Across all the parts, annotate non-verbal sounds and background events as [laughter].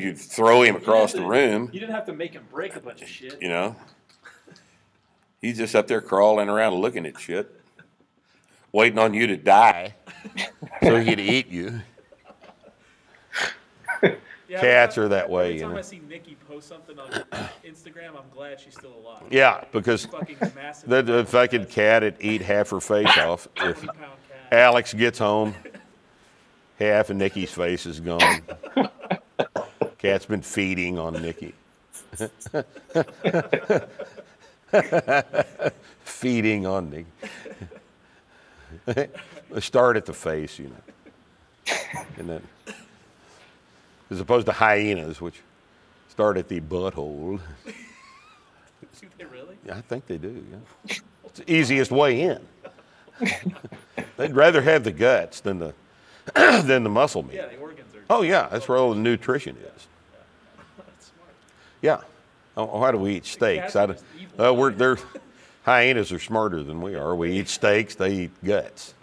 soon as you throw him across the room, You didn't have to make him break a bunch of shit. you know, he's just up there crawling around looking at shit, waiting on you to die so he could eat you. [laughs] Yeah, Cats every are that way, Every you time know. I see Nikki post something on Instagram, I'm glad she's still alive. Yeah, because Fucking massive. the, the fucking cat would eat half her face [laughs] off if 20 pound cat. Alex gets home. Half of Nikki's face is gone. [laughs] Cat's been feeding on Nikki. [laughs] feeding on Nikki. Start at the face, you know. And then, as opposed to hyenas, which start at the butthole. Do they really? Yeah, I think they do, yeah. It's the easiest way in. They'd rather have the guts than the [clears throat] than the muscle meat. Yeah, the organs. Oh yeah, that's where all the nutrition is. Yeah. Oh, why do we eat steaks? I uh, we're they're [laughs] hyenas are smarter than we are. We eat steaks, they eat guts.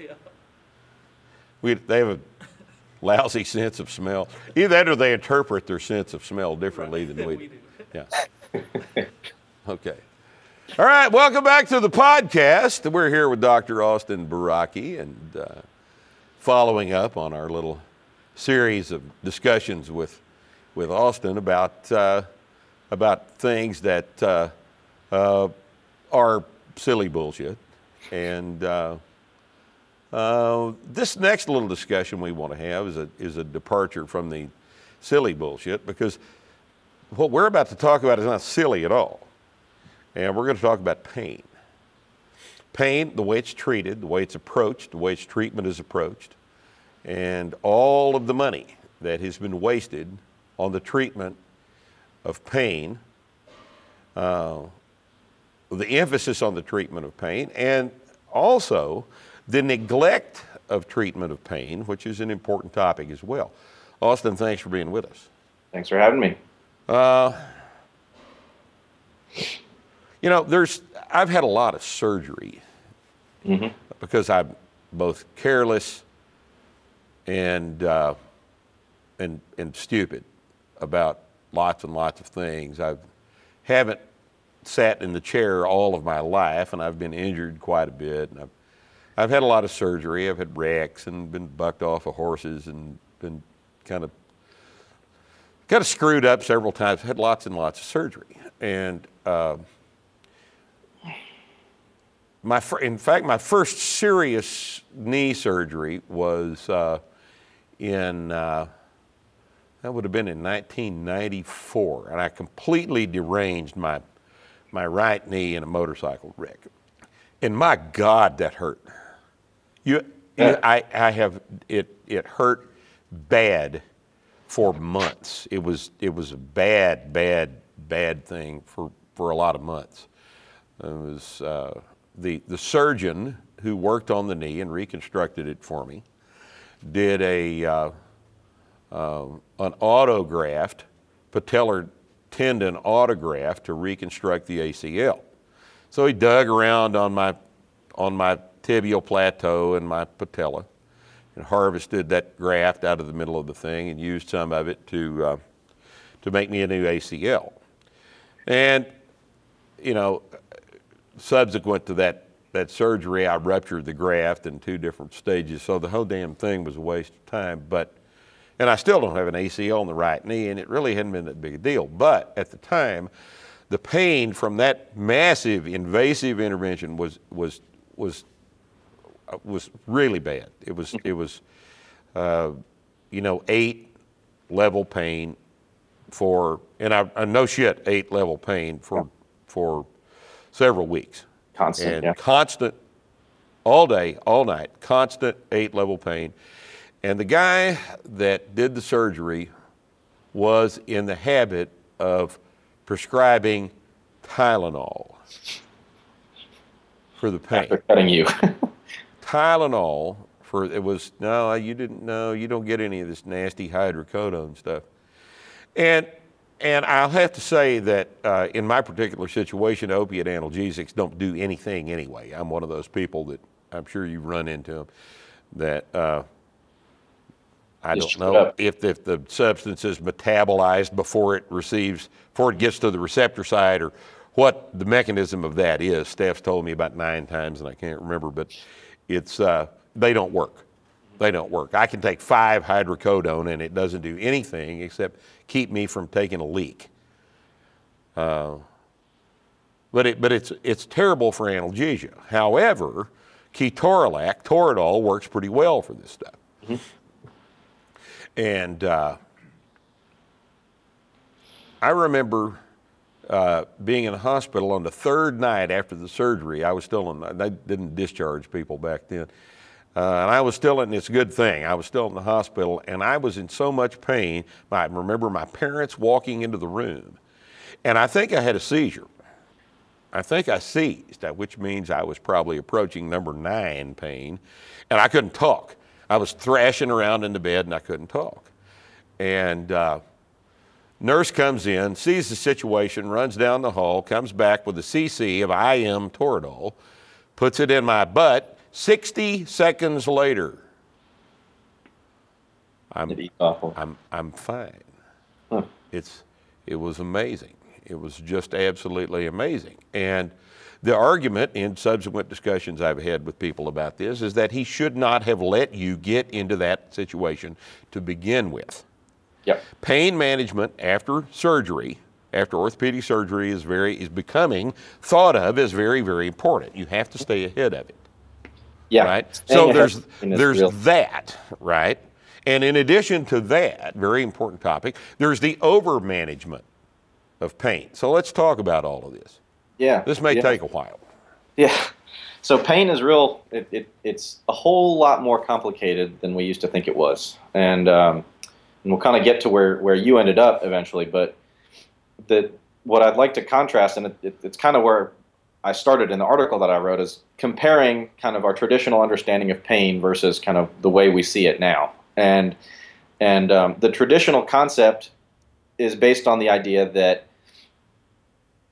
We they have a lousy sense of smell. Either that or they interpret their sense of smell differently than we [laughs] do. Yeah. Okay. All right, welcome back to the podcast. We're here with Dr. Austin Baraki and uh, following up on our little series of discussions with with Austin about uh, about things that uh, uh, are silly bullshit. And uh, uh, this next little discussion we want to have is a is a departure from the silly bullshit because what we're about to talk about is not silly at all. And we're going to talk about pain. Pain, the way it's treated, the way it's approached, the way its treatment is approached, and all of the money that has been wasted on the treatment of pain, uh, the emphasis on the treatment of pain, and also the neglect of treatment of pain, which is an important topic as well. Austin, thanks for being with us. Thanks for having me. You know, there's I've had a lot of surgery because I'm both careless and uh, and and stupid about lots and lots of things. I haven't sat in the chair all of my life, and I've been injured quite a bit. And I've I've had a lot of surgery. I've had wrecks and been bucked off of horses and been kind of kind of screwed up several times. Had lots and lots of surgery, and uh, my fir- in fact, my first serious knee surgery was uh, in uh, that would have been in 1994, and I completely deranged my my right knee in a motorcycle wreck. And my God, that hurt. You, Yeah. I, I have it. It hurt bad for months. It was it was a bad, bad, bad thing for for a lot of months. It was uh, the the surgeon who worked on the knee and reconstructed it for me did a uh, um, an autograft patellar tendon autograft to reconstruct the ACL. So he dug around on my on my tibial plateau and my patella and harvested that graft out of the middle of the thing and used some of it to uh, to make me a new ACL. And you know, subsequent to that that surgery, I ruptured the graft in two different stages. So the whole damn thing was a waste of time. But and I still don't have an ACL in the right knee, and it really hadn't been that big a deal. But at the time, the pain from that massive invasive intervention was was was uh, was really bad. It was it was uh, you know eight level pain for and I, I no shit eight level pain for for several weeks Constant, and yeah. constant all day all night constant eight level pain and the guy that did the surgery was in the habit of prescribing Tylenol for the pain. After cutting you. [laughs] Tylenol for it was no, you didn't know. You don't get any of this nasty hydrocodone stuff. And and I'll have to say that uh, in my particular situation, opiate analgesics don't do anything anyway. I'm one of those people that I'm sure you run into them that uh, I Just don't know if, if the substance is metabolized before it receives, before it gets to the receptor side or what the mechanism of that is. Steph's told me about nine times and I can't remember, but it's, uh, they don't work. They don't work. I can take five hydrocodone and it doesn't do anything except keep me from taking a leak. Uh, but it, but it's, it's terrible for analgesia. However, ketorolac, Toradol, works pretty well for this stuff. And uh, I remember uh, being in the hospital on the third night after the surgery. I was still in, they didn't discharge people back then. Uh, and I was still in, this good thing, I was still in the hospital and I was in so much pain. I remember my parents walking into the room and I think I had a seizure. I think I seized, which means I was probably approaching number nine pain, and I couldn't talk. I was thrashing around in the bed and I couldn't talk. And uh, nurse comes in, sees the situation, runs down the hall, comes back with a CC of IM Toradol, puts it in my butt. 60 seconds later, I'm, It'd be awful. I'm, I'm fine. Huh. It's, it was amazing. It was just absolutely amazing. And the argument in subsequent discussions I've had with people about this is that he should not have let you get into that situation to begin with. Yep. Pain management after surgery, after orthopedic surgery, is very is becoming thought of as very very important. You have to stay ahead of it Yeah. right? So there's of pain is there's real. that, right? And in addition to that, very important topic, there's the over management of pain. So let's talk about all of this. yeah. This may yeah. take a while. Yeah. So pain is real. It, it, it's a whole lot more complicated than we used to think it was, and um, and we'll kind of get to where, where you ended up eventually. But the what I'd like to contrast, and it, it's kind of where I started in the article that I wrote, is comparing kind of our traditional understanding of pain versus kind of the way we see it now. And and um, the traditional concept is based on the idea that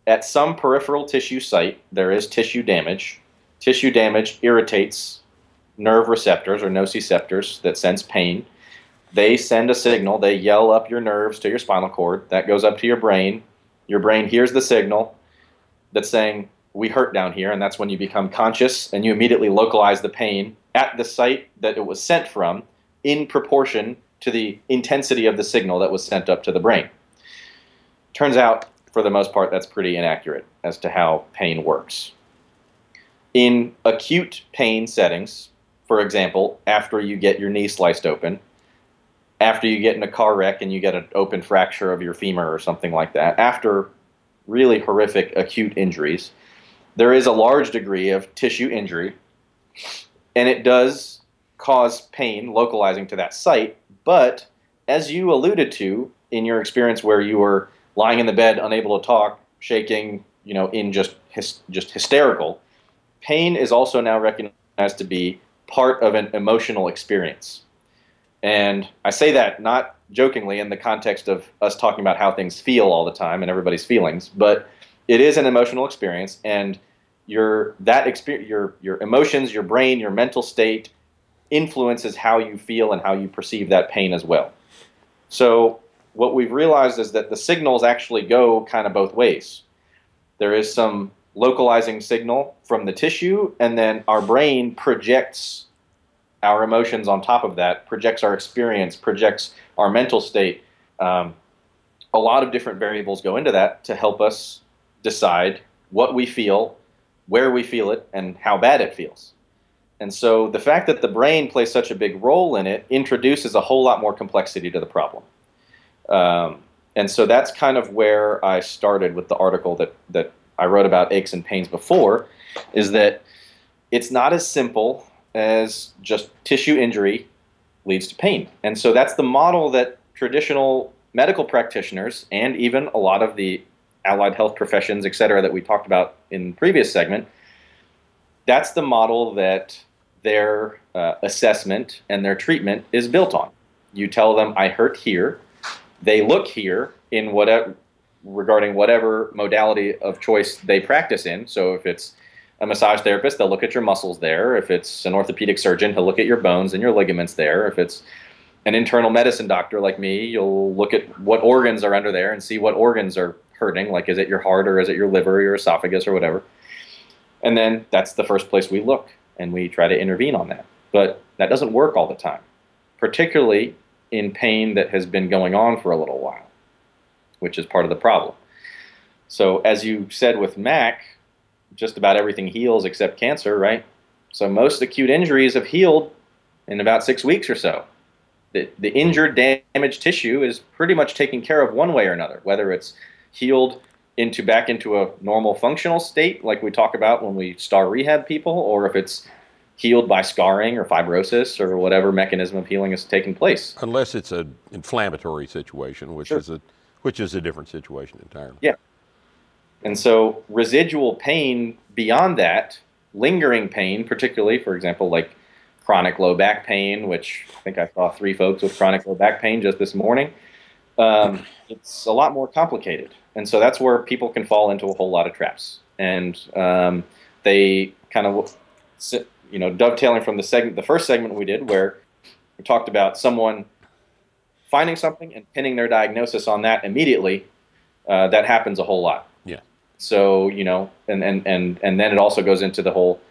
at some peripheral tissue site, there is tissue damage. Tissue damage irritates nerve receptors or nociceptors that sense pain. They send a signal, they yell up your nerves to your spinal cord. That goes up to your brain. Your brain hears the signal that's saying, We hurt down here. And that's when you become conscious and you immediately localize the pain at the site that it was sent from in proportion to the intensity of the signal that was sent up to the brain. Turns out, for the most part, that's pretty inaccurate as to how pain works. In acute pain settings, for example, after you get your knee sliced open, after you get in a car wreck and you get an open fracture of your femur or something like that, after really horrific acute injuries, there is a large degree of tissue injury, and it does cause pain localizing to that site. But as you alluded to in your experience where you were lying in the bed, unable to talk, shaking, you know, in just hys- just hysterical, pain is also now recognized to be part of an emotional experience. And I say that not jokingly in the context of us talking about how things feel all the time and everybody's feelings, but it is an emotional experience, and your that experience, your your emotions, your brain, your mental state influences how you feel and how you perceive that pain as well. So what we've realized is that the signals actually go kind of both ways. There is some localizing signal from the tissue, and then our brain projects our emotions on top of that, projects our experience, projects our mental state. Um, a lot of different variables go into that to help us decide what we feel, where we feel it, and how bad it feels. And so the fact that the brain plays such a big role in it introduces a whole lot more complexity to the problem. Um, and so that's kind of where I started with the article that, that I wrote about aches and pains before, is that it's not as simple as just tissue injury leads to pain. And so that's the model that traditional medical practitioners and even a lot of the allied health professions, et cetera, that we talked about in previous segment, that's the model that their uh, assessment and their treatment is built on. You tell them, I hurt here. They look here in whatever regarding whatever modality of choice they practice in. So if it's a massage therapist, they'll look at your muscles there. If it's an orthopedic surgeon, he'll look at your bones and your ligaments there. If it's an internal medicine doctor like me, you'll look at what organs are under there and see what organs are hurting. Like, is it your heart or is it your liver or your esophagus or whatever? And then that's the first place we look and we try to intervene on that. But that doesn't work all the time, particularly in pain that has been going on for a little while, which is part of the problem. So, as you said with Mac, just about everything heals except cancer, right? So, most acute injuries have healed in about six weeks or so. The, the injured, damaged tissue is pretty much taken care of one way or another, whether it's healed into back into a normal functional state, like we talk about when we star rehab people, or if it's healed by scarring or fibrosis or whatever mechanism of healing is taking place. Unless it's an inflammatory situation, which Sure. is a which is a different situation entirely. Yeah. And so residual pain beyond that, lingering pain, particularly, for example, like chronic low back pain, which I think I saw three folks with chronic low back pain just this morning, um, it's a lot more complicated. And so that's where people can fall into a whole lot of traps. And um, they kind of, you know, dovetailing from the segment, the first segment we did, where we talked about someone finding something and pinning their diagnosis on that immediately, uh, that happens a whole lot. Yeah. So you know, and and and and then it also goes into the whole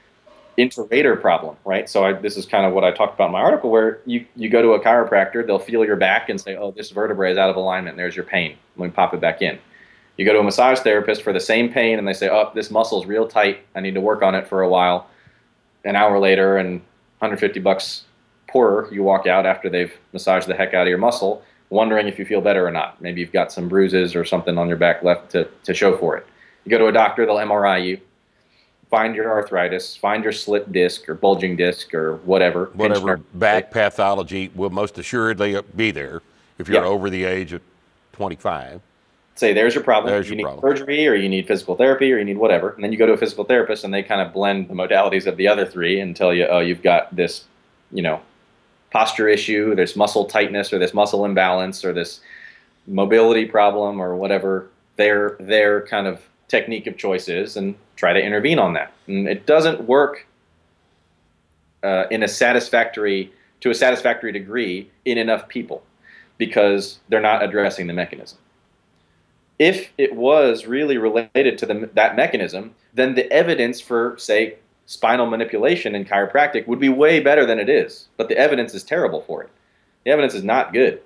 inter-rater problem, right? So I, this is kind of what I talked about in my article, where you you go to a chiropractor, they'll feel your back and say, "Oh, this vertebrae is out of alignment. There's your pain. Let me pop it back in." You go to a massage therapist for the same pain, and they say, "Oh, this muscle's real tight. I need to work on it for a while." An hour later, and 150 bucks poorer, you walk out after they've massaged the heck out of your muscle, wondering if you feel better or not. Maybe you've got some bruises or something on your back left to, to show for it. You go to a doctor, they'll MRI you, find your arthritis, find your slip disc or bulging disc or whatever. Whatever back pathology will most assuredly be there if you're Yeah. over the age of 25. Say, there's your problem. There's you your need problem. surgery or you need physical therapy or you need whatever. And then you go to a physical therapist and they kind of blend the modalities of the other three and tell you, oh, you've got this, you know, posture issue, there's muscle tightness or this muscle imbalance or this mobility problem or whatever their their kind of technique of choice is and try to intervene on that. And it doesn't work uh, in a satisfactory to a satisfactory degree in enough people because they're not addressing the mechanism. If it was really related to the, that mechanism, then the evidence for, say, spinal manipulation in chiropractic would be way better than it is. But the evidence is terrible for it. The evidence is not good.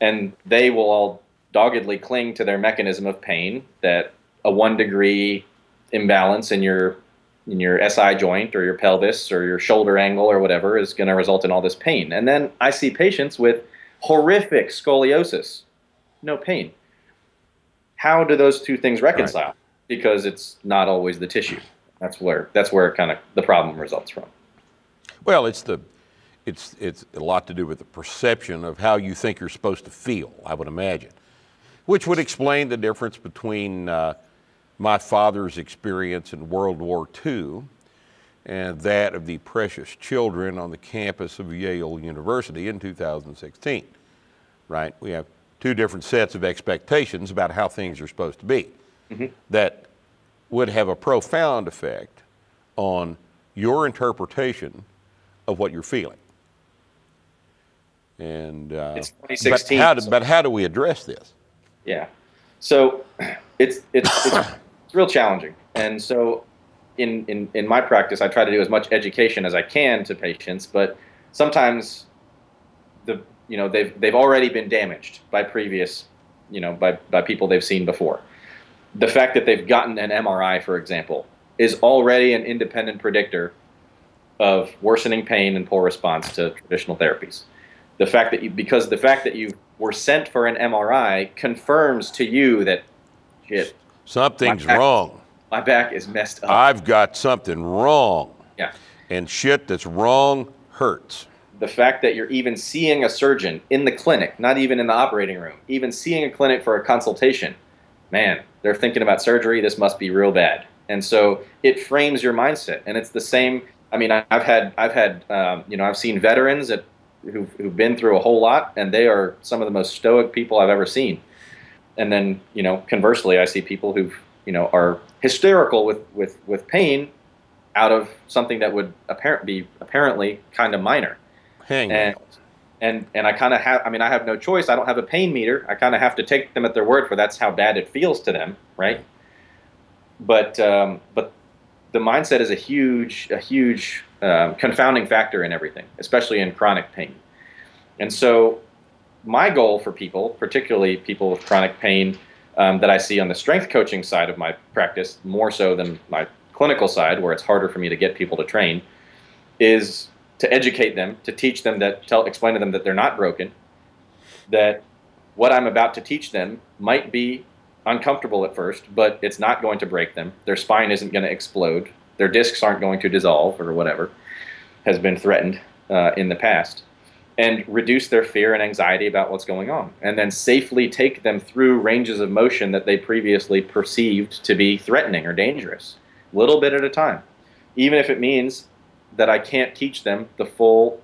And they will all doggedly cling to their mechanism of pain that a one degree imbalance in your in your SI joint or your pelvis or your shoulder angle or whatever is going to result in all this pain. And then I see patients with horrific scoliosis, no pain. How do those two things reconcile? Because it's not always the tissue. That's where that's where kind of the problem results from. Well, it's the it's it's a lot to do with the perception of how you think you're supposed to feel. I would imagine, which would explain the difference between uh, my father's experience in World War II and that of the precious children on the campus of Yale University in 2016. Right? We have two different sets of expectations about how things are supposed to be. That would have a profound effect on your interpretation of what you're feeling. And uh, It's but 2016, how, do, so- but how do we address this? Yeah. So it's it's it's, it's real challenging. And so in, in in my practice I try to do as much education as I can to patients, but sometimes the you know they've they've already been damaged by previous you know by by people they've seen before. The fact that they've gotten an MRI, for example, is already an independent predictor of worsening pain and poor response to traditional therapies. The fact that you, because the fact that you were sent for an MRI confirms to you that, shit, Something's back- wrong. my back is messed up. I've got something wrong. yeah. And shit that's wrong hurts. The fact that you're even seeing a surgeon in the clinic, not even in the operating room, even seeing a clinic for a consultation, man, they're thinking about surgery. This must be real bad. And so it frames your mindset. And it's the same. I mean, I've had, I've had, um, you know, I've seen veterans who've, who've been through a whole lot, and they are some of the most stoic people I've ever seen. And then, you know, conversely, I see people who, you know, are hysterical with, with, with pain out of something that would apparent, be apparently kind of minor. Hang And, and and I kind of have. I mean, I have no choice. I don't have a pain meter. I kind of have to take them at their word for that's how bad it feels to them, right? But um, but the mindset is a huge a huge um, confounding factor in everything, especially in chronic pain. And so, my goal for people, particularly people with chronic pain um, that I see on the strength coaching side of my practice, more so than my clinical side, where it's harder for me to get people to train, is to educate them, to teach them that, tell, explain to them that they're not broken, that what I'm about to teach them might be uncomfortable at first, but it's not going to break them. Their spine isn't going to explode. Their discs aren't going to dissolve or whatever has been threatened uh, in the past. And reduce their fear and anxiety about what's going on. And then safely take them through ranges of motion that they previously perceived to be threatening or dangerous, little bit at a time. Even if it means that I can't teach them the full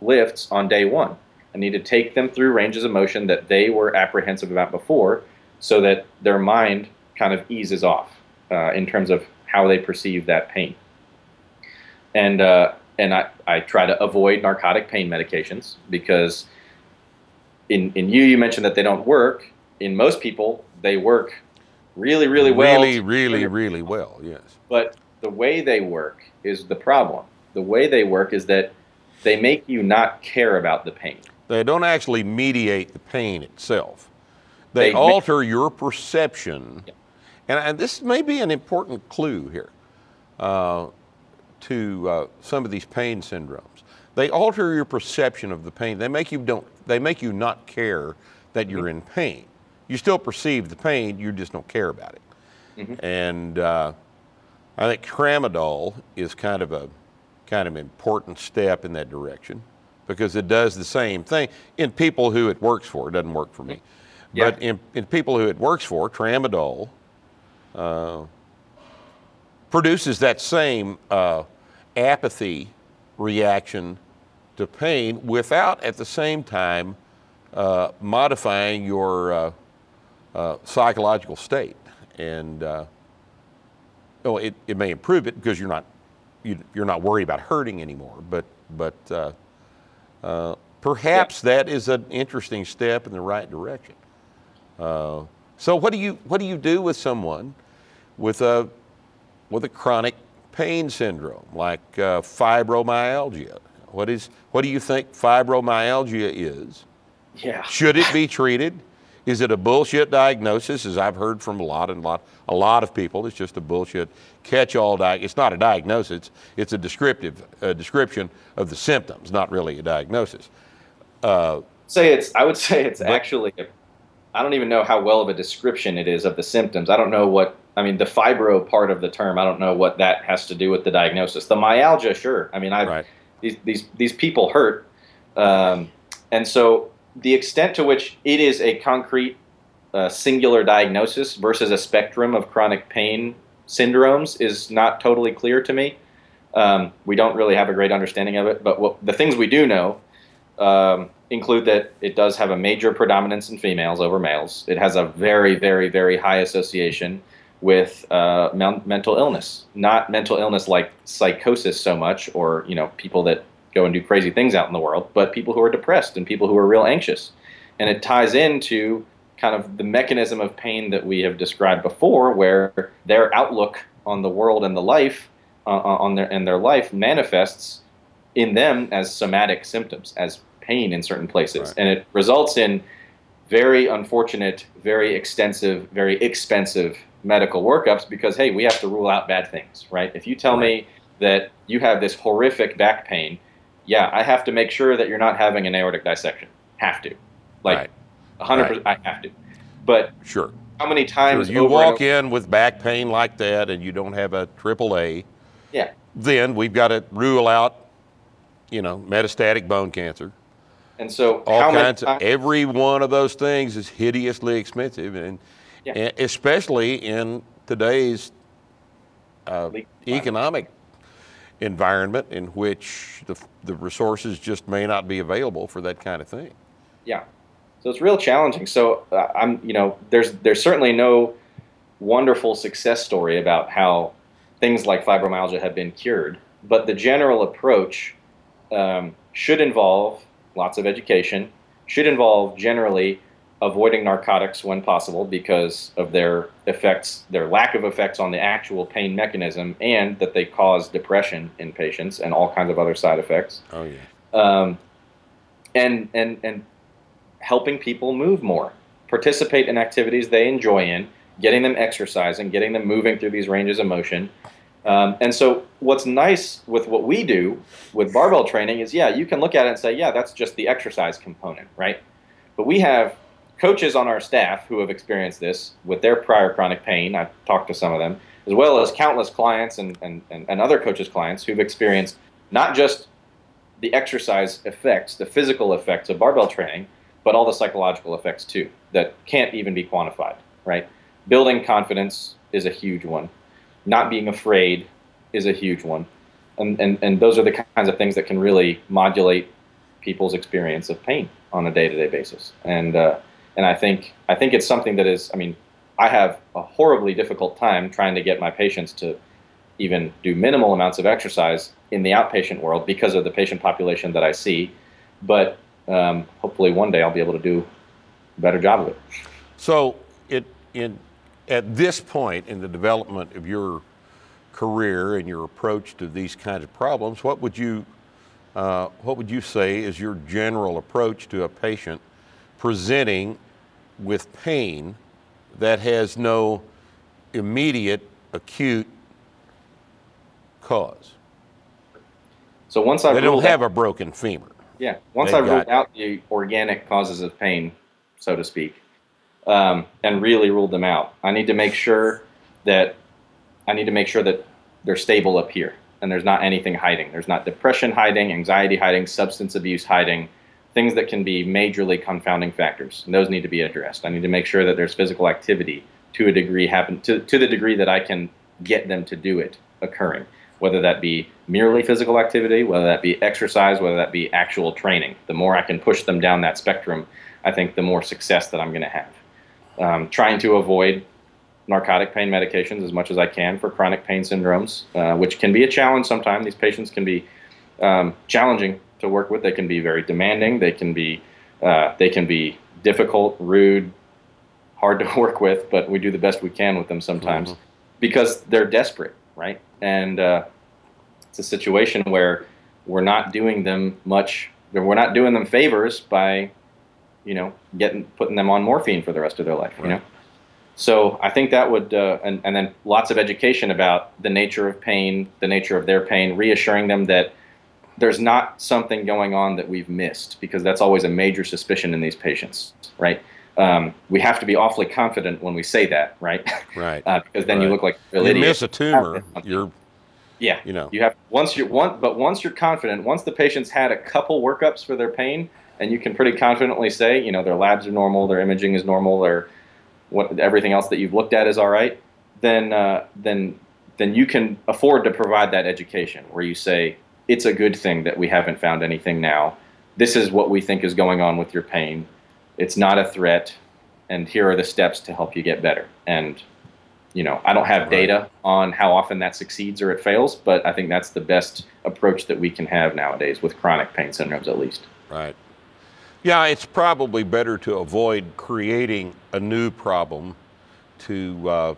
lifts on day one. I need to take them through ranges of motion that they were apprehensive about before so that their mind kind of eases off uh, in terms of how they perceive that pain. And, uh, and I, I try to avoid narcotic pain medications because in, in you, you mentioned that they don't work. In most people, they work really, really well. Really, really, really well, yes. But the way they work is the problem the way they work is that they make you not care about the pain. They don't actually mediate the pain itself. They, they alter your perception. Yeah. And, and, this may be an important clue here uh, to uh, some of these pain syndromes. They alter your perception of the pain. They make you don't. They make you not care that you're mm-hmm. in pain. You still perceive the pain. You just don't care about it. Mm-hmm. And uh, I think tramadol is kind of a kind of important step in that direction because it does the same thing in people who it works for. It doesn't work for me. Yeah. But in, in people who it works for, tramadol uh, produces that same uh, apathy reaction to pain without at the same time uh, modifying your uh, uh, psychological state. And uh, oh, it, it may improve it because you're not you, are not worried about hurting anymore. But but uh, uh, perhaps yeah. that is an interesting step in the right direction. Uh, so what do you what do you do with someone with a with a chronic pain syndrome like uh, fibromyalgia? What is what do you think fibromyalgia is? Yeah. Should it be treated? Is it a bullshit diagnosis, as I've heard from a lot and lot, a lot of people? It's just a bullshit catch-all diagnosis. It's not a diagnosis. It's a descriptive a description of the symptoms, not really a diagnosis. Uh, say it's. I would [laughs] say it's but, actually. I don't even know how well of a description it is of the symptoms. I don't know what. I mean, the fibro part of the term. I don't know what that has to do with the diagnosis. The myalgia, sure. I mean, I right. these these these people hurt, um, and so the extent to which it is a concrete uh, singular diagnosis versus a spectrum of chronic pain syndromes is not totally clear to me. Um, we don't really have a great understanding of it, but what, the things we do know um, include that it does have a major predominance in females over males. It has a very, very, very high association with uh, mental illness, not mental illness like psychosis so much, or you know people that go and do crazy things out in the world, but people who are depressed and people who are real anxious. And it ties into kind of the mechanism of pain that we have described before, where their outlook on the world and the life uh, uh, on their and their life manifests in them as somatic symptoms, as pain in certain places, right. and it results in very unfortunate, very extensive, very expensive medical workups because hey, we have to rule out bad things, right? If you tell right. me that you have this horrific back pain yeah, I have to make sure that you're not having an aortic dissection. Have to, like, hundred right. percent, I have to. But sure, how many times sure. you walk in with back pain like that, and you don't have a AAA? Yeah. Then we've got to rule out, you know, metastatic bone cancer. And so, all kinds of every one of those things is hideously expensive, and, yeah. and especially in today's uh, economic environment in which the, the resources just may not be available for that kind of thing. Yeah. So it's real challenging. So uh, I'm, you know, there's there's certainly no wonderful success story about how things like fibromyalgia have been cured, but the general approach um, should involve lots of education, should involve generally avoiding narcotics when possible because of their effects, their lack of effects on the actual pain mechanism, and that they cause depression in patients and all kinds of other side effects. Oh yeah. Um, and and and helping people move more, participate in activities they enjoy in, getting them exercising, getting them moving through these ranges of motion. Um, and so, what's nice with what we do with barbell training is, yeah, you can look at it and say, yeah, that's just the exercise component, right? But we have coaches on our staff who have experienced this with their prior chronic pain. I've talked to some of them, as well as countless clients and, and, and, other coaches' clients who've experienced not just the exercise effects, the physical effects of barbell training, but all the psychological effects too that can't even be quantified, right? Building confidence is a huge one. Not being afraid is a huge one. And, and, and those are the kinds of things that can really modulate people's experience of pain on a day-to-day basis. And, uh, and I think, I think it's something that is, I mean, I have a horribly difficult time trying to get my patients to even do minimal amounts of exercise in the outpatient world because of the patient population that I see. But um, hopefully one day I'll be able to do a better job of it. So, it in at this point in the development of your career and your approach to these kinds of problems, what would you uh, what would you say is your general approach to a patient presenting with pain that has no immediate acute cause? So once I They don't have out, a broken femur. yeah, once I ruled out the organic causes of pain, so to speak, um, and really ruled them out, I need to make sure that I need to make sure that they're stable up here and there's not anything hiding. There's not depression hiding, anxiety hiding, substance abuse hiding, things that can be majorly confounding factors. And those need to be addressed. I need to make sure that there's physical activity to a degree happen to, to the degree that I can get them to do it occurring, whether that be merely physical activity, whether that be exercise, whether that be actual training. The more I can push them down that spectrum, I think the more success that I'm going to have. Um, trying to avoid narcotic pain medications as much as I can for chronic pain syndromes, uh, which can be a challenge sometimes. These patients can be um, challenging to work with. They can be very demanding. They can be uh, they can be difficult, rude, hard to [laughs] work with. But we do the best we can with them sometimes because they're desperate, right? And uh, it's a situation where we're not doing them much. We're not doing them favors by, you know, getting putting them on morphine for the rest of their life. You know. So I think that would, uh, and, and then lots of education about the nature of pain, the nature of their pain, reassuring them that there's not something going on that we've missed, because that's always a major suspicion in these patients, right? Um, we have to be awfully confident when we say that, right? Right. [laughs] uh, because then you look like a you miss a tumor, you're Yeah, you know. you have once you're one, but once you're confident, once the patient's had a couple workups for their pain, and you can pretty confidently say, you know, their labs are normal, their imaging is normal, their what everything else that you've looked at is all right, then uh, then then you can afford to provide that education where you say it's a good thing that we haven't found anything now. This is what we think is going on with your pain. It's not a threat, and here are the steps to help you get better. And you know, I don't have data on how often that succeeds or it fails, but I think that's the best approach that we can have nowadays with chronic pain syndromes, at least. Right. Yeah, it's probably better to avoid creating a new problem to uh,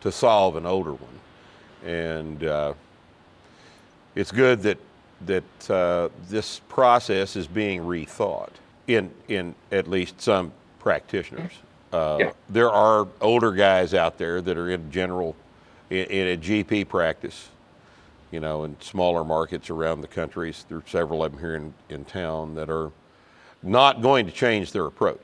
to solve an older one, and uh, it's good that that uh, this process is being rethought in in at least some practitioners. Uh, Yeah. There are older guys out there that are in general in, in a GP practice you know, in smaller markets around the country. There are several of them here in, in town that are not going to change their approach.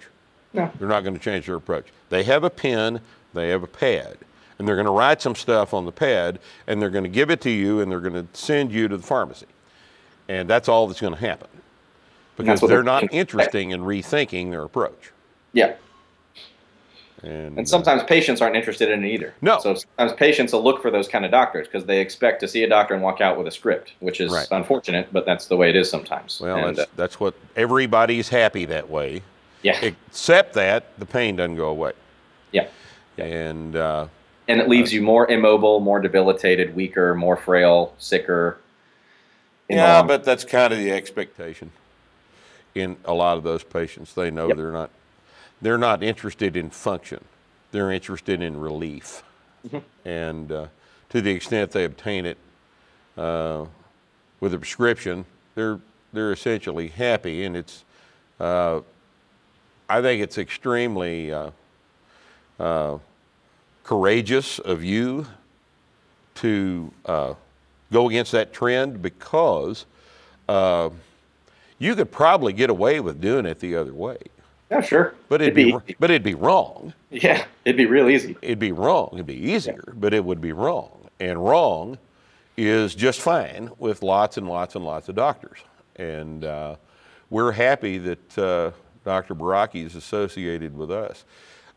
No. They're not going to change their approach. They have a pen, they have a pad, and they're going to write some stuff on the pad, and they're going to give it to you, and they're going to send you to the pharmacy. And that's all that's going to happen because they're not interested in rethinking their approach. Yeah. And, And sometimes patients aren't interested in it either. No. So sometimes patients will look for those kind of doctors because they expect to see a doctor and walk out with a script, which is Right. unfortunate, but that's the way it is sometimes. well, And, that's, uh, that's what everybody's happy that way, yeah. except that the pain doesn't go away. yeah. And uh, And it leaves you more immobile, more debilitated, weaker, more frail, sicker. Yeah, but that's kind of the expectation. in a lot of those patients. They know Yep. they're not they're not interested in function. They're interested in relief, and uh, to the extent they obtain it uh, with a prescription, they're they're essentially happy, and it's uh, I think it's extremely uh, uh, courageous of you to uh, go against that trend because uh, you could probably get away with doing it the other way, Yeah, sure. but it'd, be, but it'd be wrong. yeah, it'd be real easy. It'd be wrong. It'd be easier, but it would be wrong. And wrong is just fine with lots and lots and lots of doctors. And uh, we're happy that uh, Dr. Baraki is associated with us.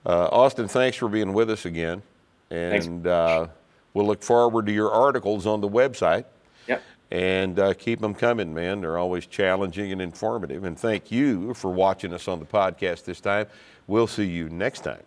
Uh, Austin, thanks for being with us again. And uh, we'll look forward to your articles on the website. Yep. And uh, keep them coming, man. They're always challenging and informative. And thank you for watching us on the podcast this time. We'll see you next time.